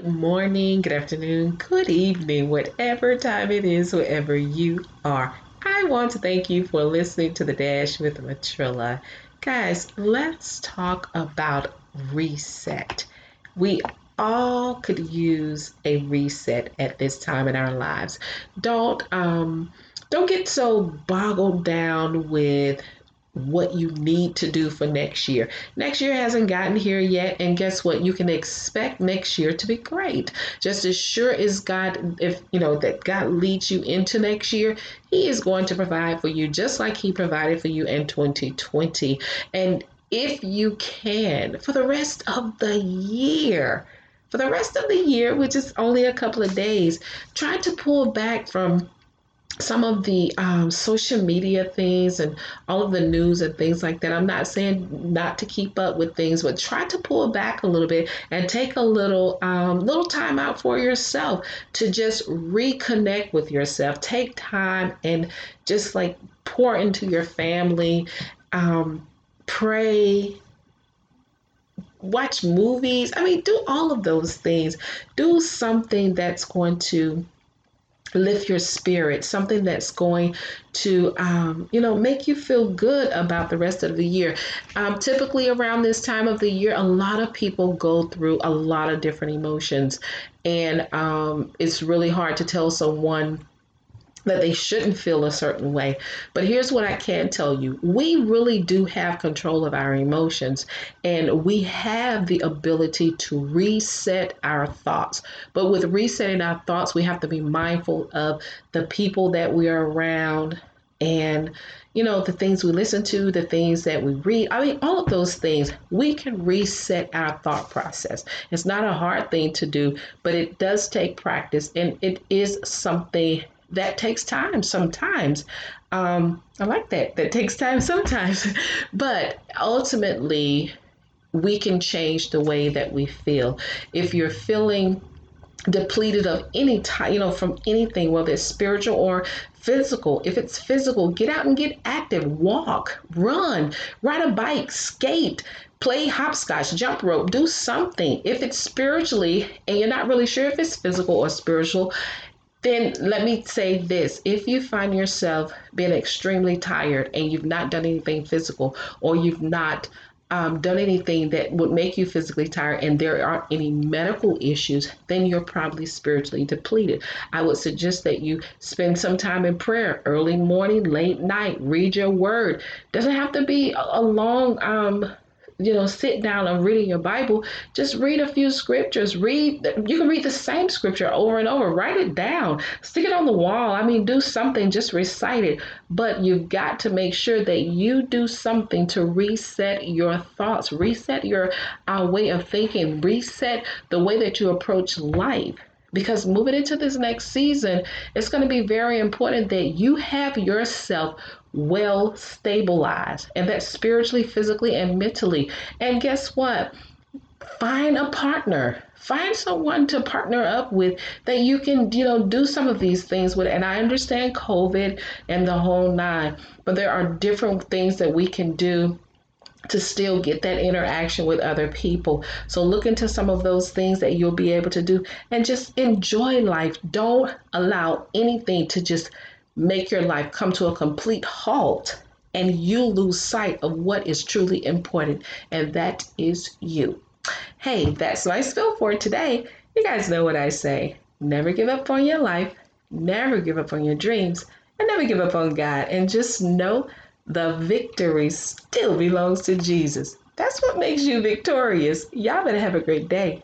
Good morning, good afternoon, good evening, whatever time it is, wherever you are. I want to thank you for listening to the Dash with Matrilla. Guys, let's talk about reset. We all could use a reset at this time in our lives. Don't um don't get so boggled down with what you need to do for next year. Next year hasn't gotten here yet, and guess what? You can expect next year to be great. Just as sure as God, if you know that God leads you into next year, He is going to provide for you just like He provided for you in 2020. And if you can, for the rest of the year, for the rest of the year, which is only a couple of days, try to pull back from some of the um, social media things and all of the news and things like that. I'm not saying not to keep up with things, but try to pull back a little bit and take a little um, little time out for yourself to just reconnect with yourself. Take time and just like pour into your family, um, pray. Watch movies. I mean, do all of those things. Do something that's going to lift your spirit, something that's going to, um, you know, make you feel good about the rest of the year. Um, typically, around this time of the year, a lot of people go through a lot of different emotions, and um, it's really hard to tell someone that they shouldn't feel a certain way. But here's what I can tell you we really do have control of our emotions, and we have the ability to reset our thoughts. But with resetting our thoughts, we have to be mindful of the people that we are around and you know the things we listen to the things that we read i mean all of those things we can reset our thought process it's not a hard thing to do but it does take practice and it is something that takes time sometimes. Um, I like that. That takes time sometimes. but ultimately, we can change the way that we feel. If you're feeling depleted of any type, you know, from anything, whether it's spiritual or physical. If it's physical, get out and get active, walk, run, ride a bike, skate, play hopscotch, jump rope, do something. If it's spiritually and you're not really sure if it's physical or spiritual, then let me say this if you find yourself being extremely tired and you've not done anything physical or you've not um, done anything that would make you physically tired and there aren't any medical issues, then you're probably spiritually depleted. I would suggest that you spend some time in prayer, early morning, late night, read your word. Doesn't have to be a, long um, you know, sit down and reading your Bible, just read a few scriptures. Read, you can read the same scripture over and over. Write it down, stick it on the wall. I mean, do something, just recite it. But you've got to make sure that you do something to reset your thoughts, reset your uh, way of thinking, reset the way that you approach life because moving into this next season, it's going to be very important that you have yourself well stabilized and that's spiritually, physically, and mentally. And guess what? Find a partner. Find someone to partner up with that you can, you know, do some of these things with. And I understand COVID and the whole nine, but there are different things that we can do to still get that interaction with other people. So look into some of those things that you'll be able to do and just enjoy life. Don't allow anything to just make your life come to a complete halt and you lose sight of what is truly important, and that is you. Hey, that's my spill for today. You guys know what I say never give up on your life, never give up on your dreams, and never give up on God. And just know the victory still belongs to Jesus. That's what makes you victorious. Y'all better have a great day.